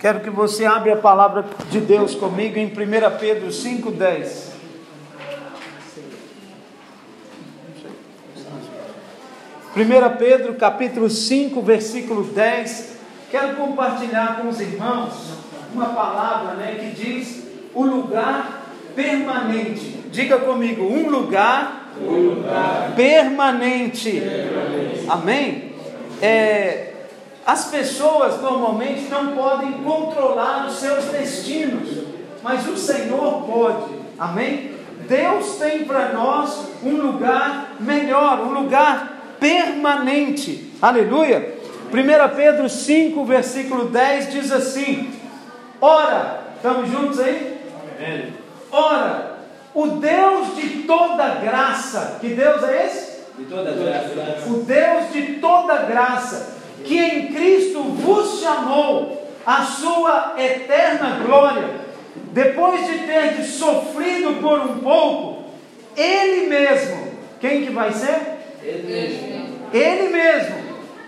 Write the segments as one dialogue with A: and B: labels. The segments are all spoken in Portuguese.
A: Quero que você abra a palavra de Deus comigo em 1 Pedro 5,10. 1 Pedro capítulo 5, versículo 10. Quero compartilhar com os irmãos uma palavra né, que diz o lugar permanente. Diga comigo, um lugar,
B: um lugar
A: permanente.
B: permanente.
A: Amém? É, as pessoas normalmente não podem controlar os seus destinos, mas o Senhor pode. Amém? Deus tem para nós um lugar melhor, um lugar permanente. Aleluia. 1 Pedro 5, versículo 10 diz assim: Ora, estamos juntos aí?
B: Amém.
A: Ora, o Deus de toda graça, que Deus é esse?
B: De toda graça.
A: O Deus de toda graça, que em Cristo vos chamou a sua eterna glória, depois de ter sofrido por um pouco, Ele mesmo, quem que vai ser?
B: Ele mesmo.
A: Ele mesmo.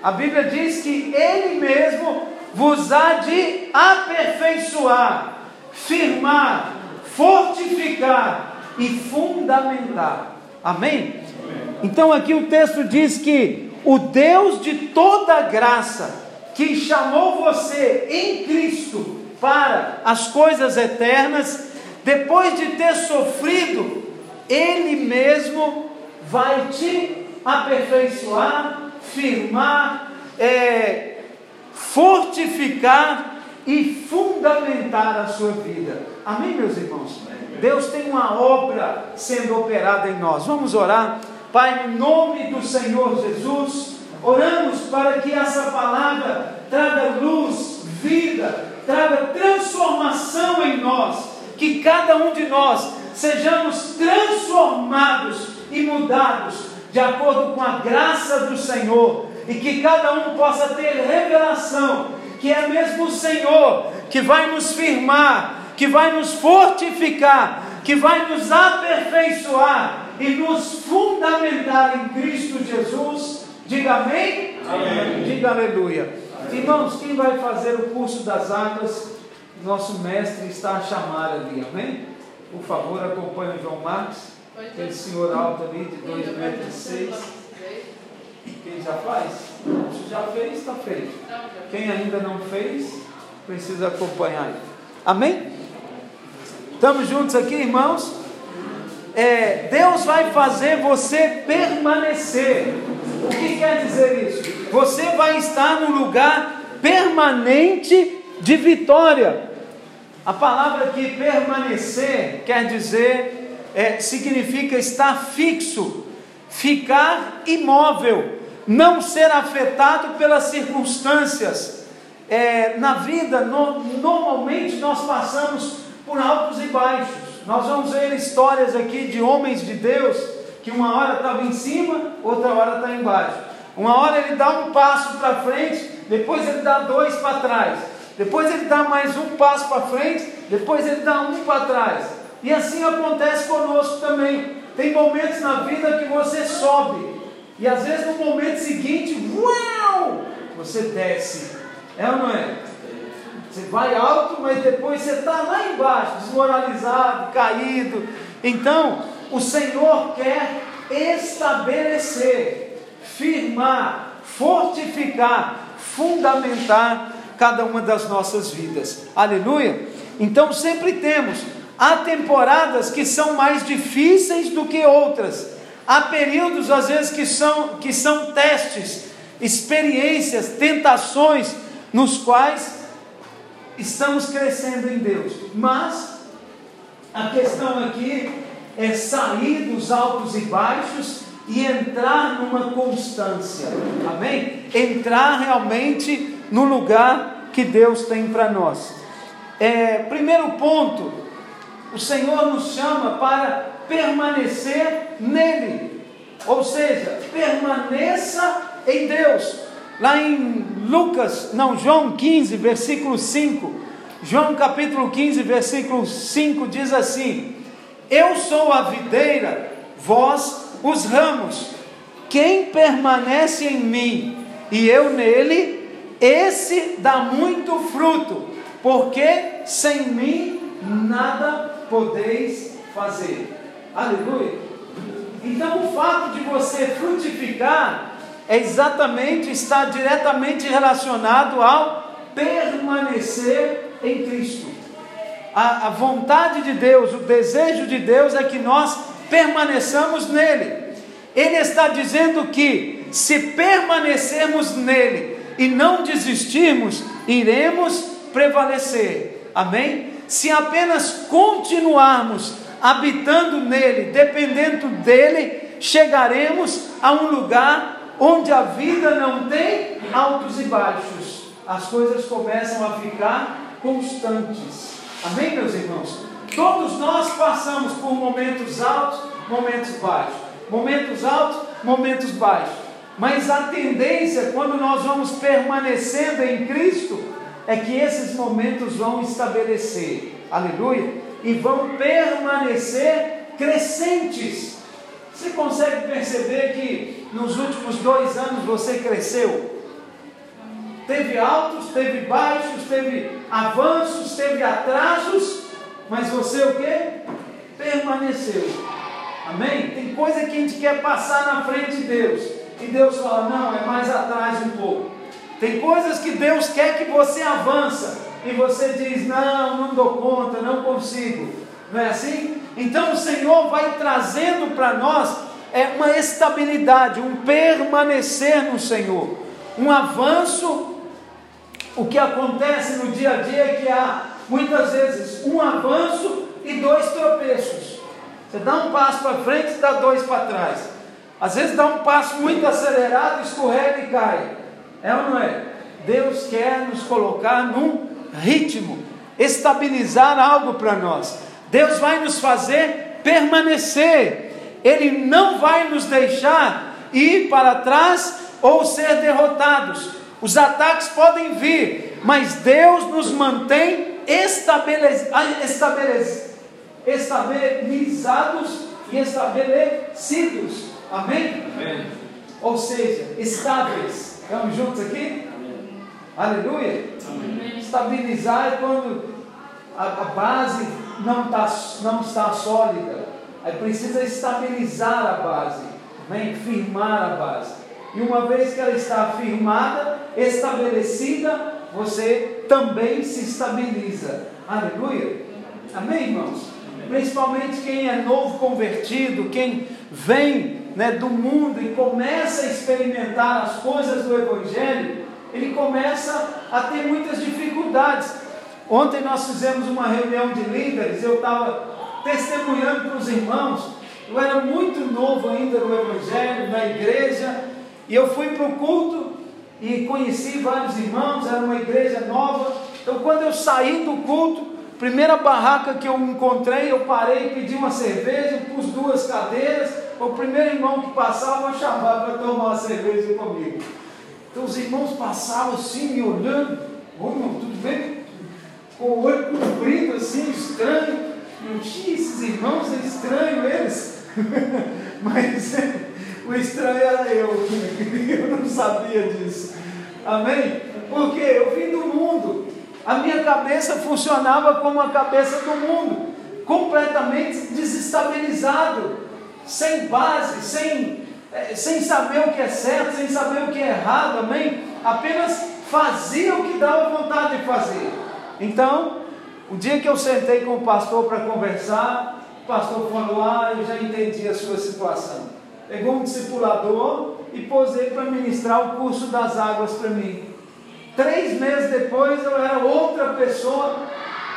A: A Bíblia diz que Ele mesmo vos há de aperfeiçoar, firmar, fortificar e fundamentar. Amém? Então aqui o texto diz que o Deus de toda graça, que chamou você em Cristo para as coisas eternas, depois de ter sofrido, Ele mesmo vai te aperfeiçoar, firmar, é, fortificar e fundamentar a sua vida. Amém, meus irmãos? Deus tem uma obra sendo operada em nós. Vamos orar. Pai, em nome do Senhor Jesus, oramos para que essa palavra traga luz, vida, traga transformação em nós, que cada um de nós sejamos transformados e mudados de acordo com a graça do Senhor, e que cada um possa ter revelação que é mesmo o Senhor que vai nos firmar, que vai nos fortificar, que vai nos aperfeiçoar e nos fundamentar em Cristo Jesus. Diga amém?
B: Amém.
A: Diga aleluia. Irmãos, quem vai fazer o curso das águas? Nosso mestre está a chamar ali, amém? Por favor, acompanhe o João Marcos, aquele senhor alto ali de 2 metros e. Quem já faz? Se já fez, está feito. Quem ainda não fez, precisa acompanhar. Amém? Estamos juntos aqui, irmãos? É, Deus vai fazer você permanecer. O que quer dizer isso? Você vai estar num lugar permanente de vitória. A palavra aqui permanecer quer dizer, é, significa estar fixo, ficar imóvel, não ser afetado pelas circunstâncias. É, na vida, no, normalmente nós passamos por altos e baixos. Nós vamos ver histórias aqui de homens de Deus que uma hora estava em cima, outra hora está embaixo. Uma hora ele dá um passo para frente, depois ele dá dois para trás. Depois ele dá mais um passo para frente, depois ele dá um para trás. E assim acontece conosco também. Tem momentos na vida que você sobe, e às vezes no momento seguinte, uau, você desce. É ou não é? Você vai alto, mas depois você está lá embaixo, desmoralizado, caído. Então, o Senhor quer estabelecer, firmar, fortificar, fundamentar cada uma das nossas vidas. Aleluia? Então, sempre temos. Há temporadas que são mais difíceis do que outras. Há períodos, às vezes, que são, que são testes, experiências, tentações, nos quais estamos crescendo em Deus. Mas a questão aqui é sair dos altos e baixos e entrar numa constância. Amém? Entrar realmente no lugar que Deus tem para nós. É, primeiro ponto, o Senhor nos chama para permanecer nele. Ou seja, permaneça em Deus. Lá em Lucas, não, João 15, versículo 5. João capítulo 15, versículo 5 diz assim: Eu sou a videira, vós os ramos. Quem permanece em mim e eu nele, esse dá muito fruto, porque sem mim nada podeis fazer. Aleluia. Então o fato de você frutificar é exatamente, está diretamente relacionado ao permanecer em Cristo. A, a vontade de Deus, o desejo de Deus é que nós permaneçamos nele. Ele está dizendo que se permanecermos nele e não desistirmos, iremos prevalecer. Amém? Se apenas continuarmos habitando nele, dependendo dele, chegaremos a um lugar onde a vida não tem altos e baixos. As coisas começam a ficar constantes. Amém, meus irmãos? Todos nós passamos por momentos altos, momentos baixos. Momentos altos, momentos baixos. Mas a tendência, quando nós vamos permanecendo em Cristo, é que esses momentos vão estabelecer. Aleluia e vão permanecer crescentes. Você consegue perceber que nos últimos dois anos você cresceu? Teve altos, teve baixos, teve avanços, teve atrasos, mas você o que? Permaneceu. Amém? Tem coisa que a gente quer passar na frente de Deus. E Deus fala, não, é mais atrás um pouco. Tem coisas que Deus quer que você avança e você diz: Não, não dou conta, não consigo. Não é assim? Então o Senhor vai trazendo para nós é, uma estabilidade, um permanecer no Senhor, um avanço. O que acontece no dia a dia é que há muitas vezes um avanço e dois tropeços. Você dá um passo para frente e dá dois para trás. Às vezes dá um passo muito acelerado, escorrega e cai. É ou não é? Deus quer nos colocar num ritmo, estabilizar algo para nós. Deus vai nos fazer permanecer, Ele não vai nos deixar ir para trás ou ser derrotados. Os ataques podem vir, mas Deus nos mantém estabelecidos e estabelecidos. Amém? Amém? Ou seja, estáveis. Estamos juntos aqui? Amém. Aleluia? Amém. Estabilizar é quando a, a base não, tá, não está sólida. Aí precisa estabilizar a base, né? firmar a base. E uma vez que ela está firmada, estabelecida, você também se estabiliza. Aleluia. Amém, irmãos? Principalmente quem é novo convertido, quem vem né, do mundo e começa a experimentar as coisas do Evangelho, ele começa a ter muitas dificuldades. Ontem nós fizemos uma reunião de líderes, eu estava testemunhando para os irmãos, eu era muito novo ainda no Evangelho, na igreja, e eu fui para o culto e conheci vários irmãos, era uma igreja nova. Então, quando eu saí do culto, primeira barraca que eu encontrei, eu parei, pedi uma cerveja, pus duas cadeiras, o primeiro irmão que passava chamava para tomar uma cerveja comigo. Então os irmãos passavam assim, me olhando, ô irmão, tudo bem? Com o olho comprido assim, estranho. Eu tinha esses irmãos, é estranho eles. Mas o estranho era eu, eu não sabia disso. Amém? Porque eu vim do mundo, a minha cabeça funcionava como a cabeça do mundo, completamente desestabilizado, sem base, sem é, sem saber o que é certo, sem saber o que é errado, amém? Apenas fazia o que dava vontade de fazer. Então, o dia que eu sentei com o pastor para conversar, o pastor falou: Ah, eu já entendi a sua situação. Pegou um discipulador e pôs ele para ministrar o curso das águas para mim. Três meses depois eu era outra pessoa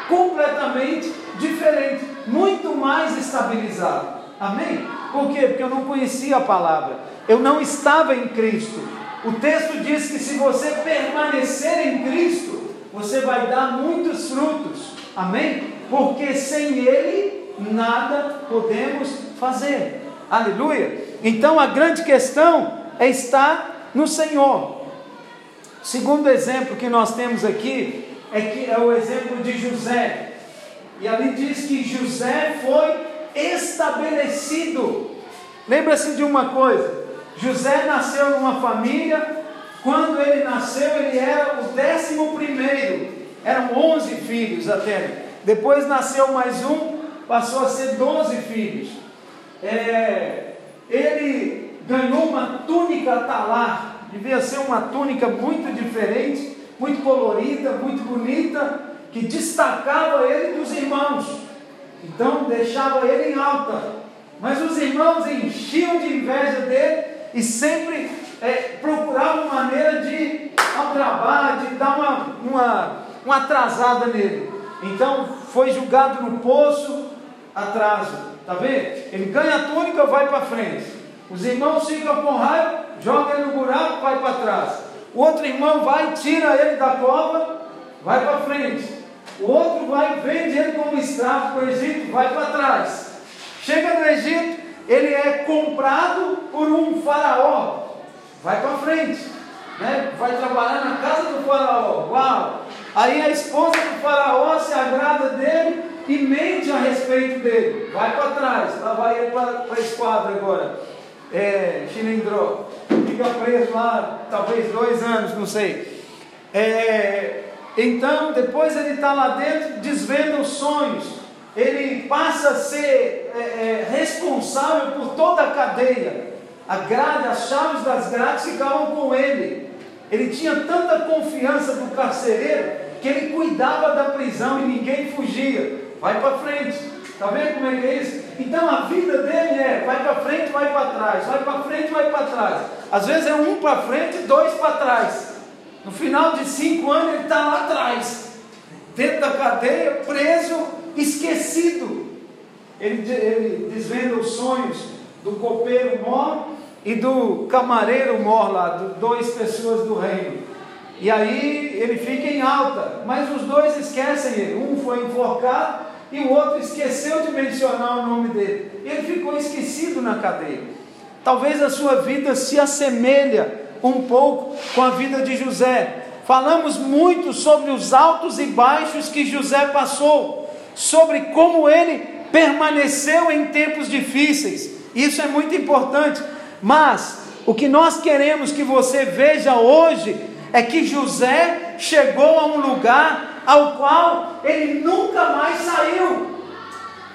A: completamente diferente, muito mais estabilizado. Amém? Por quê? Porque eu não conhecia a palavra, eu não estava em Cristo. O texto diz que se você permanecer em Cristo, você vai dar muitos frutos. Amém? Porque sem Ele nada podemos fazer. Aleluia. Então a grande questão é estar no Senhor. Segundo exemplo que nós temos aqui é que é o exemplo de José. E ali diz que José foi estabelecido. Lembra-se de uma coisa: José nasceu numa família, quando ele nasceu, ele era o décimo primeiro. Eram 11 filhos até. Depois nasceu mais um, passou a ser 12 filhos. É, ele ganhou uma túnica talar, devia ser uma túnica muito diferente, muito colorida, muito bonita, que destacava ele dos irmãos. Então deixava ele em alta. Mas os irmãos enchiam de inveja dele e sempre é, procuravam maneira de aldrabar, de dar uma, uma, uma atrasada nele. Então foi julgado no poço, atraso. Tá vendo? Ele ganha a túnica, vai para frente. Os irmãos ficam com raiva, joga ele no buraco, vai para trás. O outro irmão vai, tira ele da cova, vai para frente. O outro vai, vende ele como escravo para o Egito, vai para trás. Chega no Egito, ele é comprado por um faraó, vai para frente. Né? Vai trabalhar na casa do faraó. Uau! Aí a esposa do faraó se agrada dele e mente a respeito dele. Vai para trás, lá vai ele para a esquadra agora. É, Chilindró. Fica preso lá, talvez dois anos, não sei. É, então, depois ele está lá dentro, desvenda os sonhos. Ele passa a ser é, é, responsável por toda a cadeia. A grade, as chaves das grades ficavam com ele. Ele tinha tanta confiança do carcereiro que ele cuidava da prisão e ninguém fugia. Vai para frente. Está vendo como é que é isso? Então a vida dele é vai para frente, vai para trás, vai para frente, vai para trás. Às vezes é um para frente e dois para trás. No final de cinco anos ele está lá atrás, dentro da cadeia, preso, esquecido. Ele, ele desvenda os sonhos do copeiro mor e do camareiro mor lá, do, dois pessoas do reino. E aí ele fica em alta, mas os dois esquecem ele. Um foi enforcado e o outro esqueceu de mencionar o nome dele. Ele ficou esquecido na cadeia. Talvez a sua vida se assemelha um pouco com a vida de José. Falamos muito sobre os altos e baixos que José passou, sobre como ele permaneceu em tempos difíceis. Isso é muito importante. Mas o que nós queremos que você veja hoje é que José chegou a um lugar ao qual ele nunca mais saiu.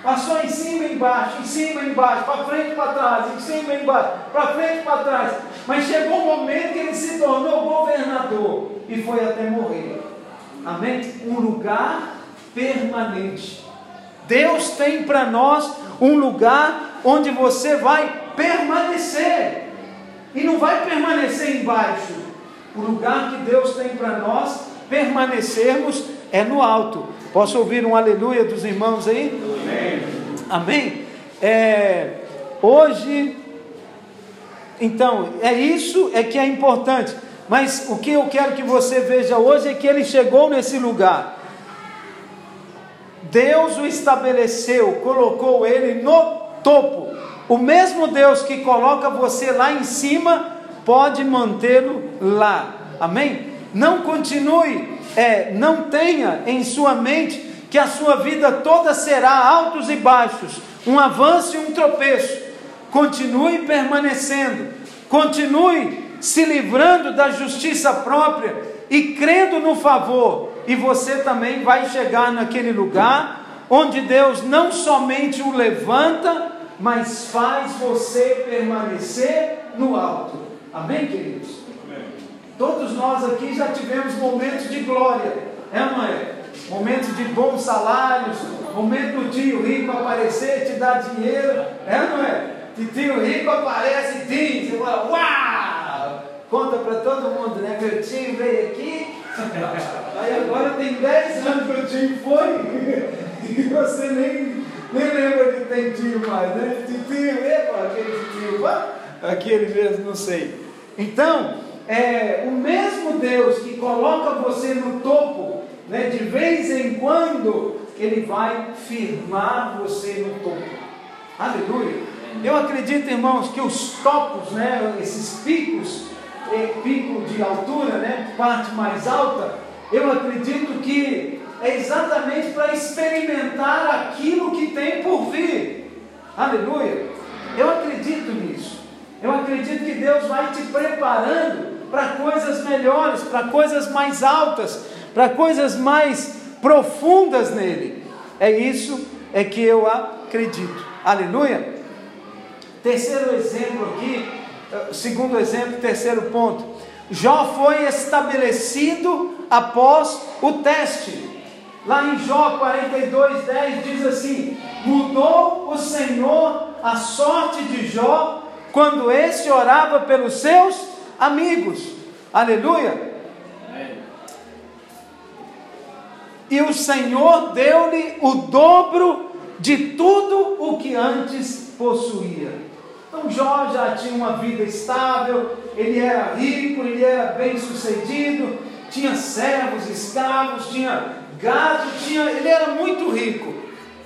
A: Passou em cima e embaixo, em cima e embaixo, para frente e para trás, em cima e embaixo, para frente e para trás. Mas chegou um momento que ele se tornou governador e foi até morrer. Amém? Um lugar permanente. Deus tem para nós um lugar onde você vai permanecer. E não vai permanecer embaixo, o lugar que Deus tem para nós permanecermos é no alto. Posso ouvir um aleluia dos irmãos aí? Amém. Amém? É, hoje, então, é isso é que é importante. Mas o que eu quero que você veja hoje é que ele chegou nesse lugar. Deus o estabeleceu, colocou ele no topo. O mesmo Deus que coloca você lá em cima pode mantê-lo lá. Amém? Não continue, é, não tenha em sua mente que a sua vida toda será altos e baixos, um avanço e um tropeço. Continue permanecendo, continue se livrando da justiça própria e crendo no favor, e você também vai chegar naquele lugar onde Deus não somente o levanta, mas faz você permanecer no alto. Amém, queridos? Todos nós aqui já tivemos momentos de glória, é ou não é? Momentos de bons salários, momento do tio rico aparecer, te dar dinheiro, é ou não é? Que tio rico aparece, tim, você uau! Conta para todo mundo, né? Meu tio veio aqui, aí agora tem 10 anos que o tio foi, e você nem, nem lembra que tem tio mais, né? Tio, epa, aquele tio, aquele mesmo, não sei. Então, é, o mesmo Deus que coloca você no topo, né, de vez em quando, Ele vai firmar você no topo. Aleluia. Eu acredito, irmãos, que os topos, né, esses picos, é, pico de altura, né, parte mais alta, eu acredito que é exatamente para experimentar aquilo que tem por vir. Aleluia. Eu acredito nisso. Eu acredito que Deus vai te preparando para coisas melhores, para coisas mais altas, para coisas mais profundas nele. É isso é que eu acredito. Aleluia. Terceiro exemplo aqui, eh, segundo exemplo, terceiro ponto. Jó foi estabelecido após o teste. Lá em Jó 42, 10 diz assim: Mudou o Senhor a sorte de Jó quando este orava pelos seus amigos. Aleluia. E o Senhor deu-lhe o dobro de tudo o que antes possuía. Então Jó já tinha uma vida estável, ele era rico, ele era bem sucedido, tinha servos, escravos, tinha gado, tinha, ele era muito rico.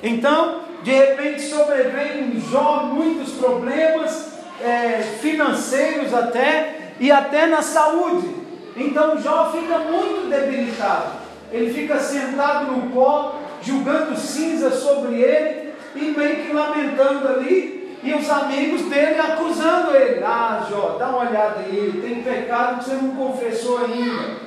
A: Então, de repente sobrevém em Jó muitos problemas é, financeiros até e até na saúde. Então Jó fica muito debilitado. Ele fica sentado no pó, julgando cinza sobre ele e meio que lamentando ali. E os amigos dele acusando ele: Ah, Jó, dá uma olhada aí, tem pecado que você não confessou ainda.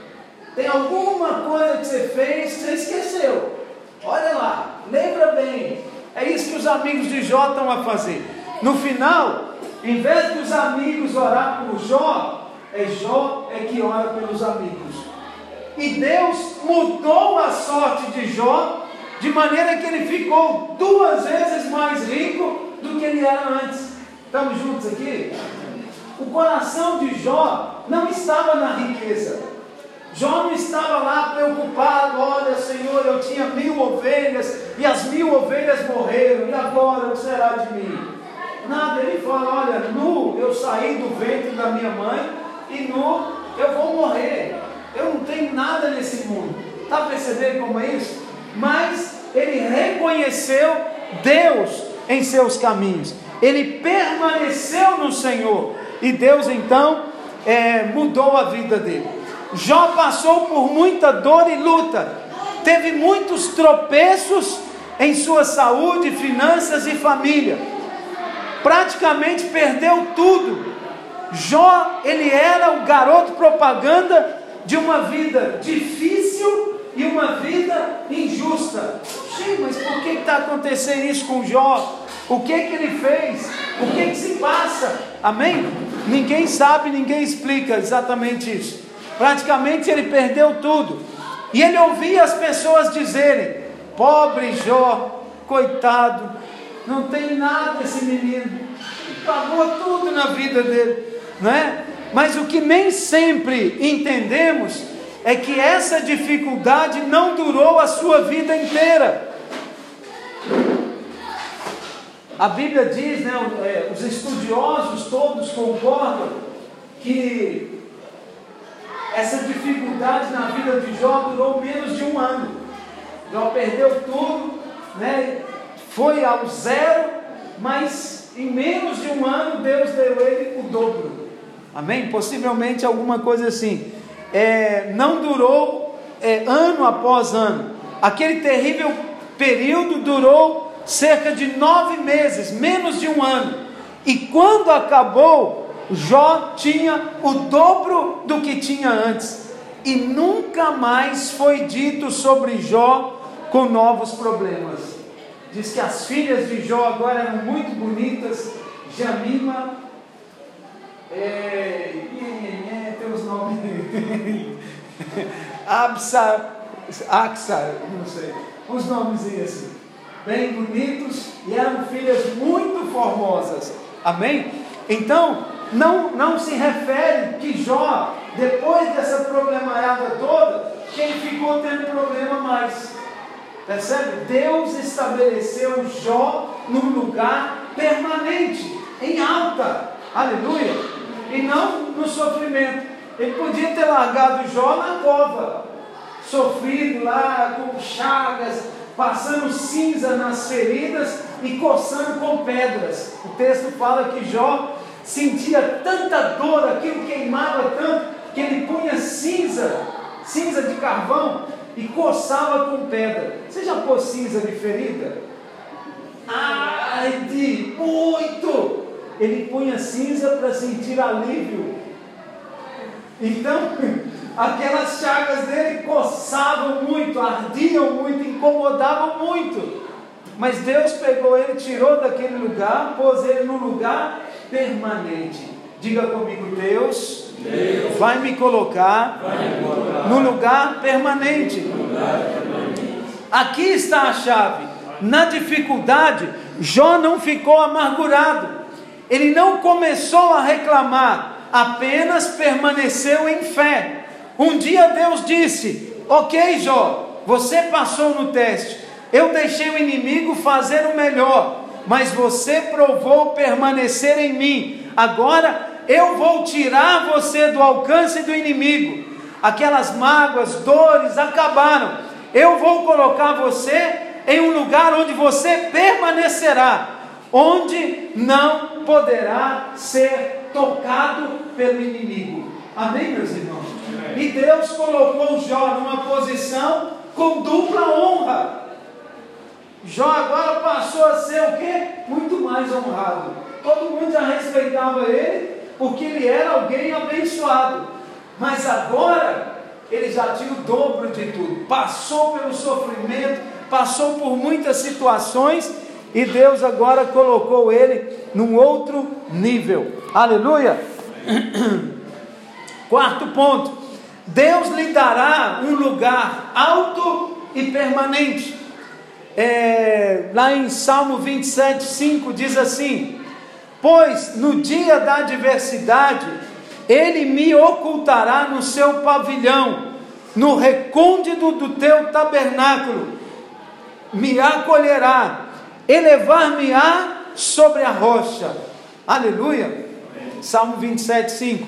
A: Tem alguma coisa que você fez que você esqueceu. Olha lá, lembra bem. É isso que os amigos de Jó estão a fazer. No final, em vez de os amigos orar por Jó, é Jó é que ora pelos amigos. E Deus mudou a sorte de Jó de maneira que ele ficou duas vezes mais rico do que ele era antes. Estamos juntos aqui? O coração de Jó não estava na riqueza. Jó não estava lá preocupado, olha Senhor, eu tinha mil ovelhas e as mil ovelhas morreram, e agora o que será de mim? Nada, ele fala, olha, nu eu saí do ventre da minha mãe e nu eu vou morrer. Eu não tenho nada nesse mundo. Está percebendo como é isso? Mas ele reconheceu Deus em seus caminhos. Ele permaneceu no Senhor. E Deus então é, mudou a vida dele. Jó passou por muita dor e luta, teve muitos tropeços em sua saúde, finanças e família. Praticamente perdeu tudo. Jó, ele era o garoto propaganda de uma vida difícil e uma vida injusta. Sim, mas por que está acontecendo isso com Jó? O que que ele fez? O que que se passa? Amém? Ninguém sabe, ninguém explica exatamente isso. Praticamente ele perdeu tudo. E ele ouvia as pessoas dizerem: Pobre Jó, coitado, não tem nada esse menino, pagou tudo na vida dele, não é? Mas o que nem sempre entendemos é que essa dificuldade não durou a sua vida inteira. A Bíblia diz, né, é, os estudiosos todos concordam que essa dificuldade na vida de Jó durou menos de um ano. Jó perdeu tudo, né? foi ao zero, mas em menos de um ano Deus deu ele o dobro. Amém? Possivelmente alguma coisa assim. É, não durou é, ano após ano. Aquele terrível período durou cerca de nove meses, menos de um ano. E quando acabou, Jó tinha o dobro do que tinha antes, e nunca mais foi dito sobre Jó com novos problemas. Diz que as filhas de Jó agora eram muito bonitas, Jamima, é, é, tem os nomes, Absa, Axa, não sei, os nomes assim, bem bonitos, e eram filhas muito formosas, amém? Então, não, não se refere que Jó, depois dessa problemaiada toda, quem ficou tendo problema mais. Percebe? Deus estabeleceu Jó num lugar permanente, em alta. Aleluia. E não no sofrimento. Ele podia ter largado Jó na cova, sofrido lá com chagas, passando cinza nas feridas e coçando com pedras. O texto fala que Jó sentia tanta dor, aquilo queimava tanto, que ele punha cinza, cinza de carvão e coçava com pedra. Você já pôs cinza de ferida? Ai, de muito! Ele punha cinza para sentir alívio. Então, Aquelas chagas dele coçavam muito, ardiam muito, incomodavam muito. Mas Deus pegou ele, tirou daquele lugar, pôs ele num lugar permanente. Diga comigo, Deus, Deus vai me colocar, vai me colocar no lugar permanente. lugar permanente. Aqui está a chave. Na dificuldade, Jó não ficou amargurado. Ele não começou a reclamar, apenas permaneceu em fé. Um dia Deus disse: Ok, Jó, você passou no teste. Eu deixei o inimigo fazer o melhor, mas você provou permanecer em mim. Agora eu vou tirar você do alcance do inimigo. Aquelas mágoas, dores acabaram. Eu vou colocar você em um lugar onde você permanecerá, onde não poderá ser tocado pelo inimigo. Amém, meus irmãos? Amém. E Deus colocou Jó numa posição com dupla honra. Jó agora passou a ser o quê? Muito mais honrado. Todo mundo já respeitava ele, porque ele era alguém abençoado. Mas agora ele já tinha o dobro de tudo. Passou pelo sofrimento, passou por muitas situações e Deus agora colocou ele num outro nível. Aleluia! Quarto ponto: Deus lhe dará um lugar alto e permanente. É, lá em Salmo 27, 5 diz assim: Pois no dia da adversidade, ele me ocultará no seu pavilhão, no recôndito do teu tabernáculo, me acolherá, elevar-me-á sobre a rocha. Aleluia. Salmo 27, 5.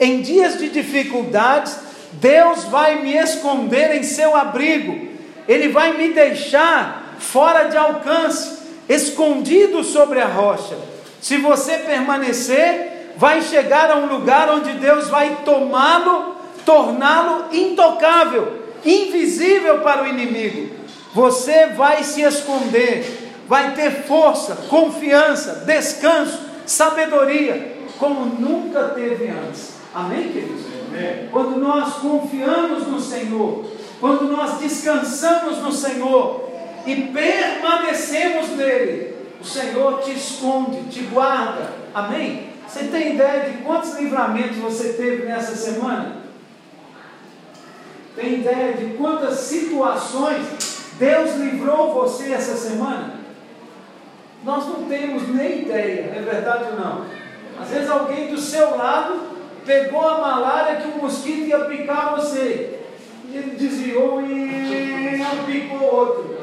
A: Em dias de dificuldades, Deus vai me esconder em seu abrigo, Ele vai me deixar fora de alcance, escondido sobre a rocha. Se você permanecer, vai chegar a um lugar onde Deus vai tomá-lo, torná-lo intocável, invisível para o inimigo. Você vai se esconder, vai ter força, confiança, descanso, sabedoria, como nunca teve antes. Amém, queridos? Amém. Quando nós confiamos no Senhor, quando nós descansamos no Senhor e permanecemos nele, o Senhor te esconde, te guarda. Amém? Você tem ideia de quantos livramentos você teve nessa semana? Tem ideia de quantas situações Deus livrou você essa semana? Nós não temos nem ideia, é verdade ou não? Às vezes alguém do seu lado pegou a malária que o mosquito ia picar você. Ele desviou e picou outro.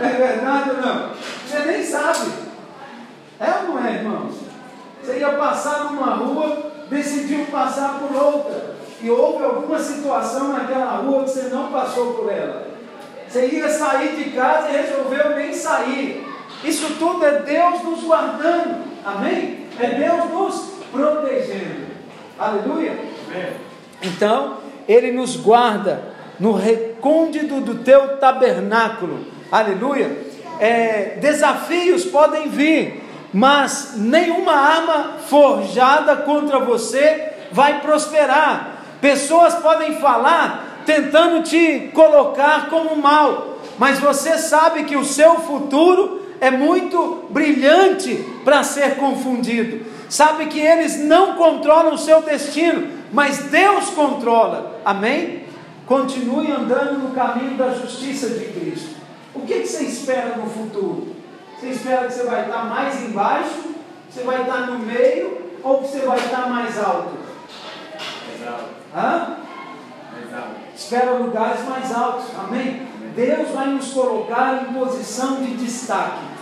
A: É verdade ou não? Você nem sabe. É ou não é, irmãos? Você ia passar numa rua, decidiu passar por outra. E houve alguma situação naquela rua que você não passou por ela. Você ia sair de casa e resolveu nem sair. Isso tudo é Deus nos guardando. Amém? É Deus nos protegendo. Aleluia. Amém. Então, Ele nos guarda no recôndito do teu tabernáculo. Aleluia. É, desafios podem vir, mas nenhuma arma forjada contra você vai prosperar. Pessoas podem falar tentando te colocar como mal, mas você sabe que o seu futuro é muito brilhante para ser confundido. Sabe que eles não controlam o seu destino, mas Deus controla. Amém? Continue andando no caminho da justiça de Cristo. O que, que você espera no futuro? Você espera que você vai estar mais embaixo? Você vai estar no meio? Ou que você vai estar mais alto? Mais alto. Hã? Mais alto. Espera lugares mais altos. Amém? Deus vai nos colocar em posição de destaque.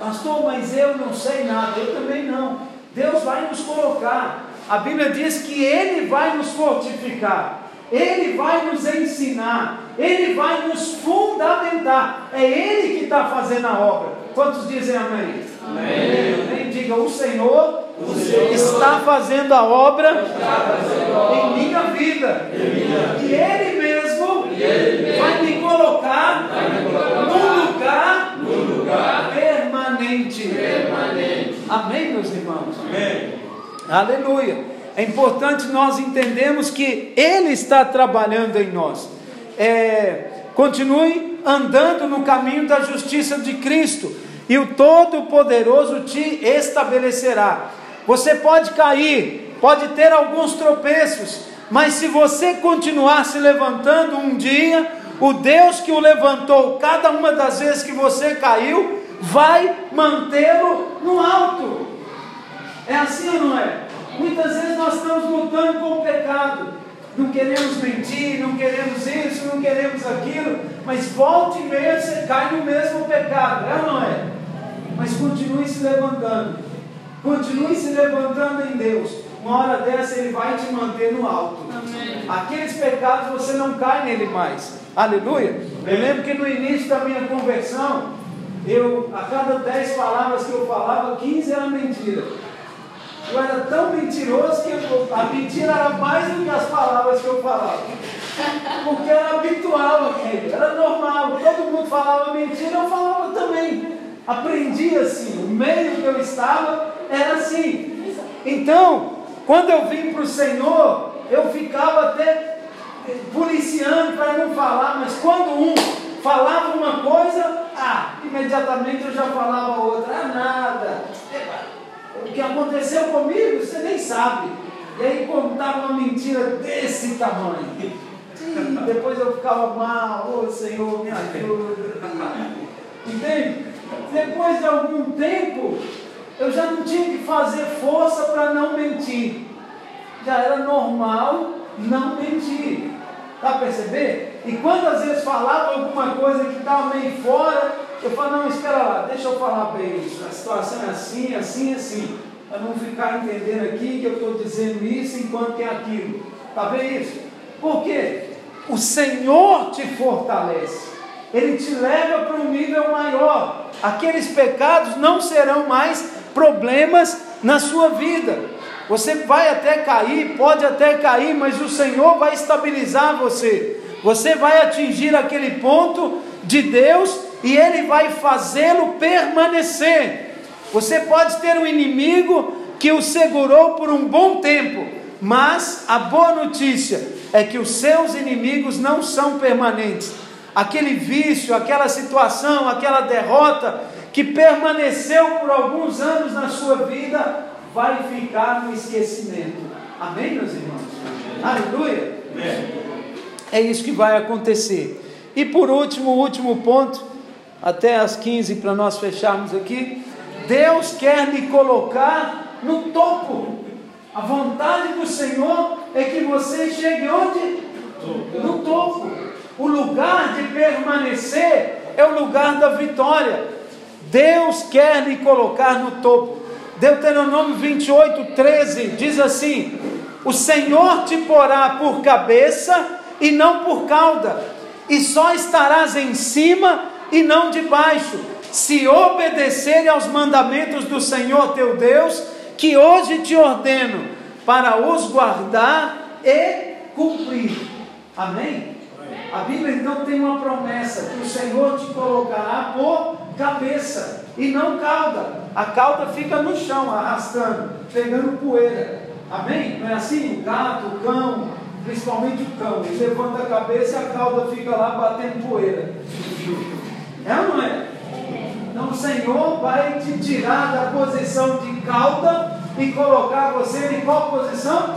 A: Pastor, mas eu não sei nada. Eu também não. Deus vai nos colocar. A Bíblia diz que Ele vai nos fortificar. Ele vai nos ensinar, Ele vai nos fundamentar. É Ele que está fazendo a obra. Quantos dizem amém? Amém. amém. Diga, o Senhor, o Senhor está fazendo a obra, fazendo a obra em minha vida. Em minha e Ele mesmo, ele mesmo vai, me colocar, vai me colocar num lugar, num lugar permanente. permanente. Amém, meus irmãos? Amém. Aleluia. é importante nós entendermos que Ele está trabalhando em nós. É, continue andando no caminho da justiça de Cristo, e o Todo-Poderoso te estabelecerá. Você pode cair, pode ter alguns tropeços, mas se você continuar se levantando um dia, o Deus que o levantou cada uma das vezes que você caiu, vai mantê-lo no alto. É assim ou não é? Muitas vezes nós estamos lutando com o pecado. Não queremos mentir, não queremos isso, não queremos aquilo, mas volta e meia você cai no mesmo pecado, é ou não é? Mas continue se levantando, continue se levantando em Deus. Uma hora dessa Ele vai te manter no alto. Amém. Aqueles pecados você não cai nele mais. Aleluia. Eu lembro que no início da minha conversão, eu, a cada dez palavras que eu falava, 15 era mentira. Eu era tão mentiroso que eu, a mentira era mais do que as palavras que eu falava. Porque era habitual aquilo, era normal. Todo mundo falava mentira, eu falava também. Aprendi assim, o meio que eu estava era assim. Então, quando eu vim para o Senhor, eu ficava até policiando para não falar, mas quando um falava uma coisa, ah, imediatamente eu já falava outra, ah, nada. O que aconteceu comigo, você nem sabe. E aí contava uma mentira desse tamanho. E depois eu ficava mal, ô oh, Senhor, me ajuda. Entende? Depois de algum tempo, eu já não tinha que fazer força para não mentir. Já era normal não mentir. Está a perceber? E quando às vezes falava alguma coisa que estava meio fora, eu falo, não, espera lá, deixa eu falar bem isso. A situação é assim, assim, assim. Para não ficar entendendo aqui que eu estou dizendo isso enquanto é aquilo. Está vendo isso? Por quê? O Senhor te fortalece. Ele te leva para um nível maior. Aqueles pecados não serão mais problemas na sua vida. Você vai até cair, pode até cair, mas o Senhor vai estabilizar você. Você vai atingir aquele ponto de Deus e Ele vai fazê-lo permanecer. Você pode ter um inimigo que o segurou por um bom tempo, mas a boa notícia é que os seus inimigos não são permanentes. Aquele vício, aquela situação, aquela derrota que permaneceu por alguns anos na sua vida, vai ficar no esquecimento. Amém, meus irmãos? Amém. Aleluia? Amém. É isso que vai acontecer. E por último, último ponto, até as 15 para nós fecharmos aqui. Deus quer me colocar no topo. A vontade do Senhor é que você chegue onde? No topo. O lugar de permanecer é o lugar da vitória. Deus quer lhe colocar no topo. Deuteronômio 28, 13 diz assim: O Senhor te porá por cabeça e não por cauda, e só estarás em cima e não debaixo, se obedecer aos mandamentos do Senhor teu Deus, que hoje te ordeno, para os guardar e cumprir. Amém? A Bíblia então tem uma promessa que o Senhor te colocará por cabeça e não cauda. A cauda fica no chão, arrastando, pegando poeira. Amém? Não é assim? O gato, o cão, principalmente o cão, ele levanta a cabeça e a cauda fica lá batendo poeira. É ou não é? Então o Senhor vai te tirar da posição de cauda e colocar você em qual posição?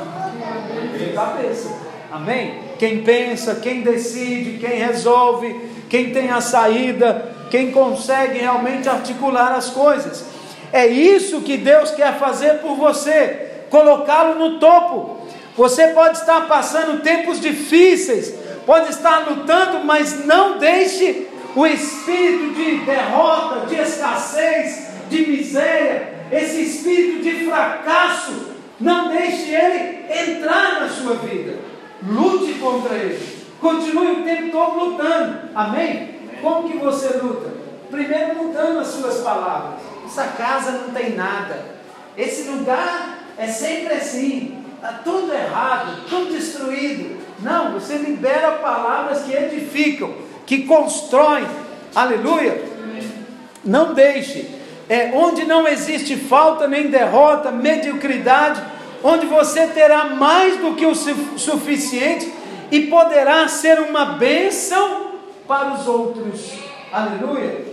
A: De cabeça. Amém? Quem pensa, quem decide, quem resolve, quem tem a saída, quem consegue realmente articular as coisas. É isso que Deus quer fazer por você, colocá-lo no topo. Você pode estar passando tempos difíceis, pode estar lutando, mas não deixe o espírito de derrota, de escassez, de miséria, esse espírito de fracasso, não deixe ele entrar na sua vida. Lute contra ele. Continue o tempo todo lutando. Amém? Como que você luta? Primeiro mudando as suas palavras. Essa casa não tem nada. Esse lugar é sempre assim. Está tudo errado, tudo destruído. Não, você libera palavras que edificam, que constroem. Aleluia. Não deixe. É, onde não existe falta nem derrota, mediocridade, onde você terá mais do que o suficiente e poderá ser uma bênção para os outros. Aleluia.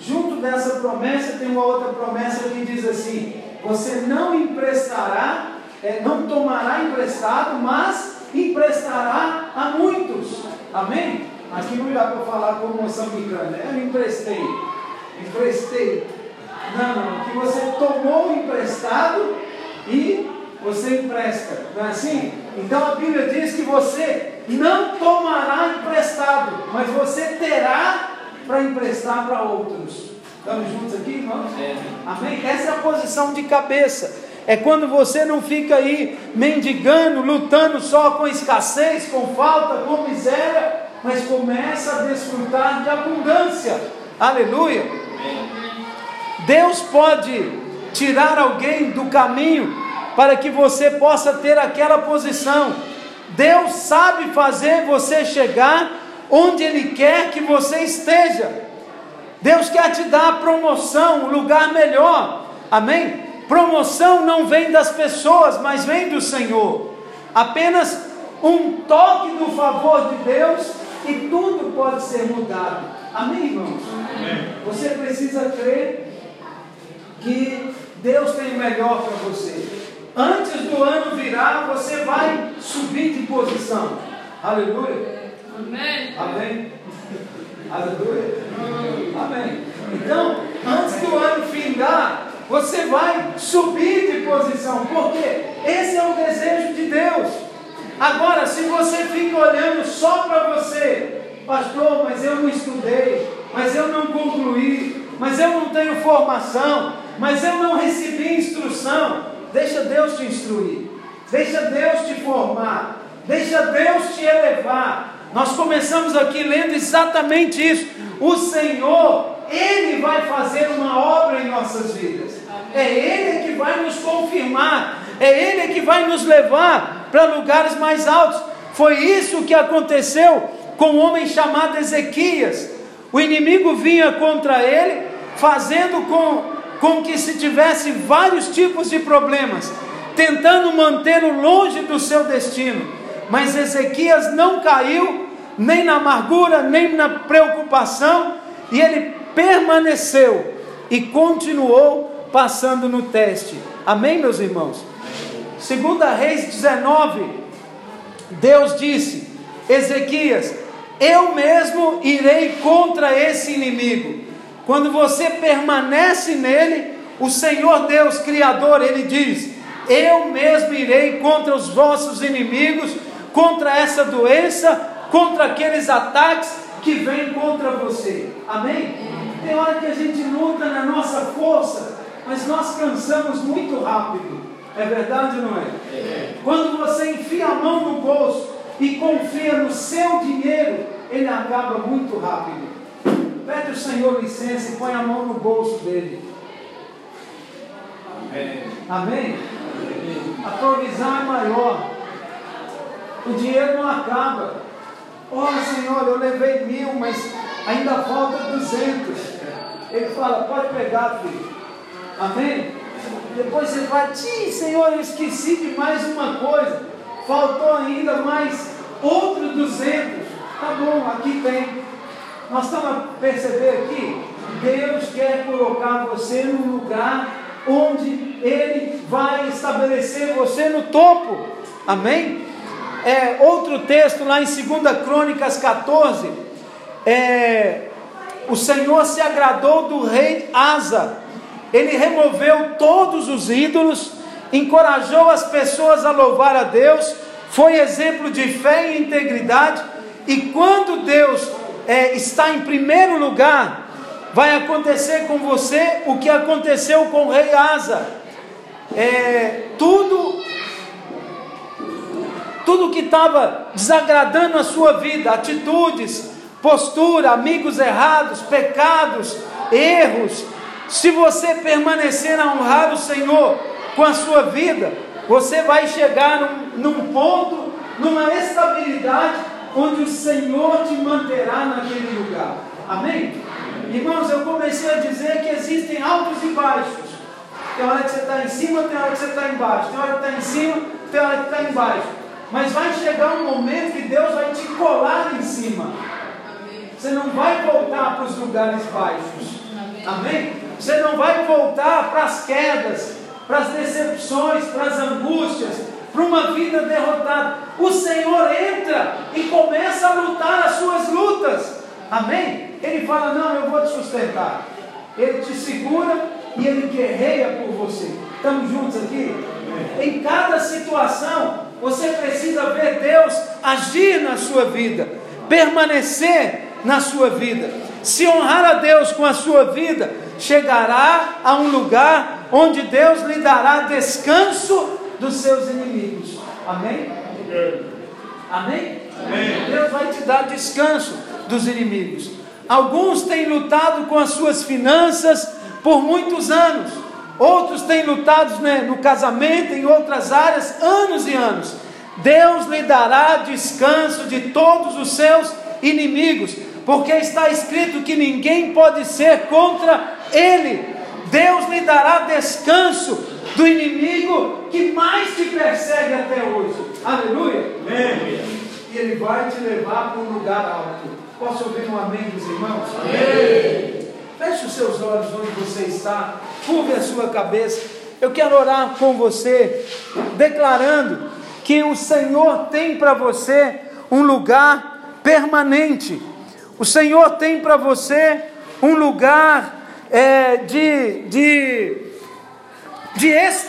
A: Junto dessa promessa tem uma outra promessa que diz assim: você não emprestará, é, não tomará emprestado, mas emprestará a muitos. Amém? Aqui não dá para falar como moçambicano, né? eu emprestei, emprestei. Não, não, que você tomou emprestado e você empresta, não é assim? Então a Bíblia diz que você não tomará emprestado, mas você terá para emprestar para outros. Estamos juntos aqui, irmãos? É. Amém? Essa é a posição de cabeça. É quando você não fica aí mendigando, lutando só com escassez, com falta, com miséria, mas começa a desfrutar de abundância. Aleluia. Deus pode tirar alguém do caminho para que você possa ter aquela posição. Deus sabe fazer você chegar onde Ele quer que você esteja. Deus quer te dar promoção, um lugar melhor. Amém? Promoção não vem das pessoas, mas vem do Senhor. Apenas um toque do favor de Deus e tudo pode ser mudado. Amém, irmãos? Amém. Você precisa crer que Deus tem o melhor para você. Antes do ano virar, você vai subir de posição. Aleluia. Amém. Amém. Aleluia. Amém. Então, antes do ano findar, você vai subir de posição, porque esse é o desejo de Deus. Agora, se você fica olhando só para você, pastor, mas eu não estudei, mas eu não concluí, mas eu não tenho formação, mas eu não recebi instrução, deixa Deus te instruir, deixa Deus te formar, deixa Deus te elevar. Nós começamos aqui lendo exatamente isso. O Senhor, Ele vai fazer uma obra em nossas vidas. É Ele que vai nos confirmar, é Ele que vai nos levar para lugares mais altos. Foi isso que aconteceu com um homem chamado Ezequias. O inimigo vinha contra ele, fazendo com, com que se tivesse vários tipos de problemas, tentando mantê-lo longe do seu destino. Mas Ezequias não caiu nem na amargura, nem na preocupação, e ele permaneceu e continuou passando no teste. Amém, meus irmãos? Segunda Reis 19, Deus disse: Ezequias, eu mesmo irei contra esse inimigo. Quando você permanece nele, o Senhor Deus Criador, ele diz: Eu mesmo irei contra os vossos inimigos, contra essa doença, contra aqueles ataques que vêm contra você. Amém? Tem hora que a gente luta na nossa força, mas nós cansamos muito rápido. É verdade ou não é? é? Quando você enfia a mão no bolso e confia no seu dinheiro, ele acaba muito rápido. Pede o Senhor licença e põe a mão no bolso dele. Amém? Amém? A provisão é maior. O dinheiro não acaba. Oh Senhor, eu levei mil, mas ainda falta duzentos. Ele fala, pode pegar, filho. Amém? Depois você vai, Sim, Senhor, eu esqueci de mais uma coisa. Faltou ainda mais outros 200. Tá bom, aqui tem. Nós estamos a perceber aqui, Deus quer colocar você num lugar onde Ele vai estabelecer você no topo. Amém? É, outro texto lá em 2 Crônicas 14. É, o Senhor se agradou do rei Asa ele removeu todos os ídolos, encorajou as pessoas a louvar a Deus, foi exemplo de fé e integridade, e quando Deus é, está em primeiro lugar, vai acontecer com você o que aconteceu com o rei Asa. É, tudo tudo que estava desagradando a sua vida, atitudes, postura, amigos errados, pecados, erros, se você permanecer a honrar o Senhor com a sua vida, você vai chegar num, num ponto, numa estabilidade, onde o Senhor te manterá naquele lugar. Amém? Irmãos, eu comecei a dizer que existem altos e baixos. Tem hora que você está em cima, tem hora que você está embaixo. Tem hora que está em cima, tem hora que está embaixo. Mas vai chegar um momento que Deus vai te colar em cima. Você não vai voltar para os lugares baixos. Amém? Você não vai voltar para as quedas, para as decepções, para as angústias, para uma vida derrotada. O Senhor entra e começa a lutar as suas lutas. Amém? Ele fala: Não, eu vou te sustentar. Ele te segura e ele guerreia por você. Estamos juntos aqui? Em cada situação, você precisa ver Deus agir na sua vida, permanecer na sua vida. Se honrar a Deus com a sua vida, chegará a um lugar onde Deus lhe dará descanso dos seus inimigos. Amém? Amém? Amém? Deus vai te dar descanso dos inimigos. Alguns têm lutado com as suas finanças por muitos anos. Outros têm lutado né, no casamento, em outras áreas, anos e anos. Deus lhe dará descanso de todos os seus inimigos, porque está escrito que ninguém pode ser contra ele. Deus lhe dará descanso do inimigo que mais te persegue até hoje. Aleluia. Amém. E ele vai te levar para um lugar alto. Posso ouvir um amém dos irmãos? Amém. Feche os seus olhos onde você está, curve a sua cabeça. Eu quero orar com você, declarando que o Senhor tem para você um lugar permanente. O Senhor tem para você um lugar é, de, de, de estar.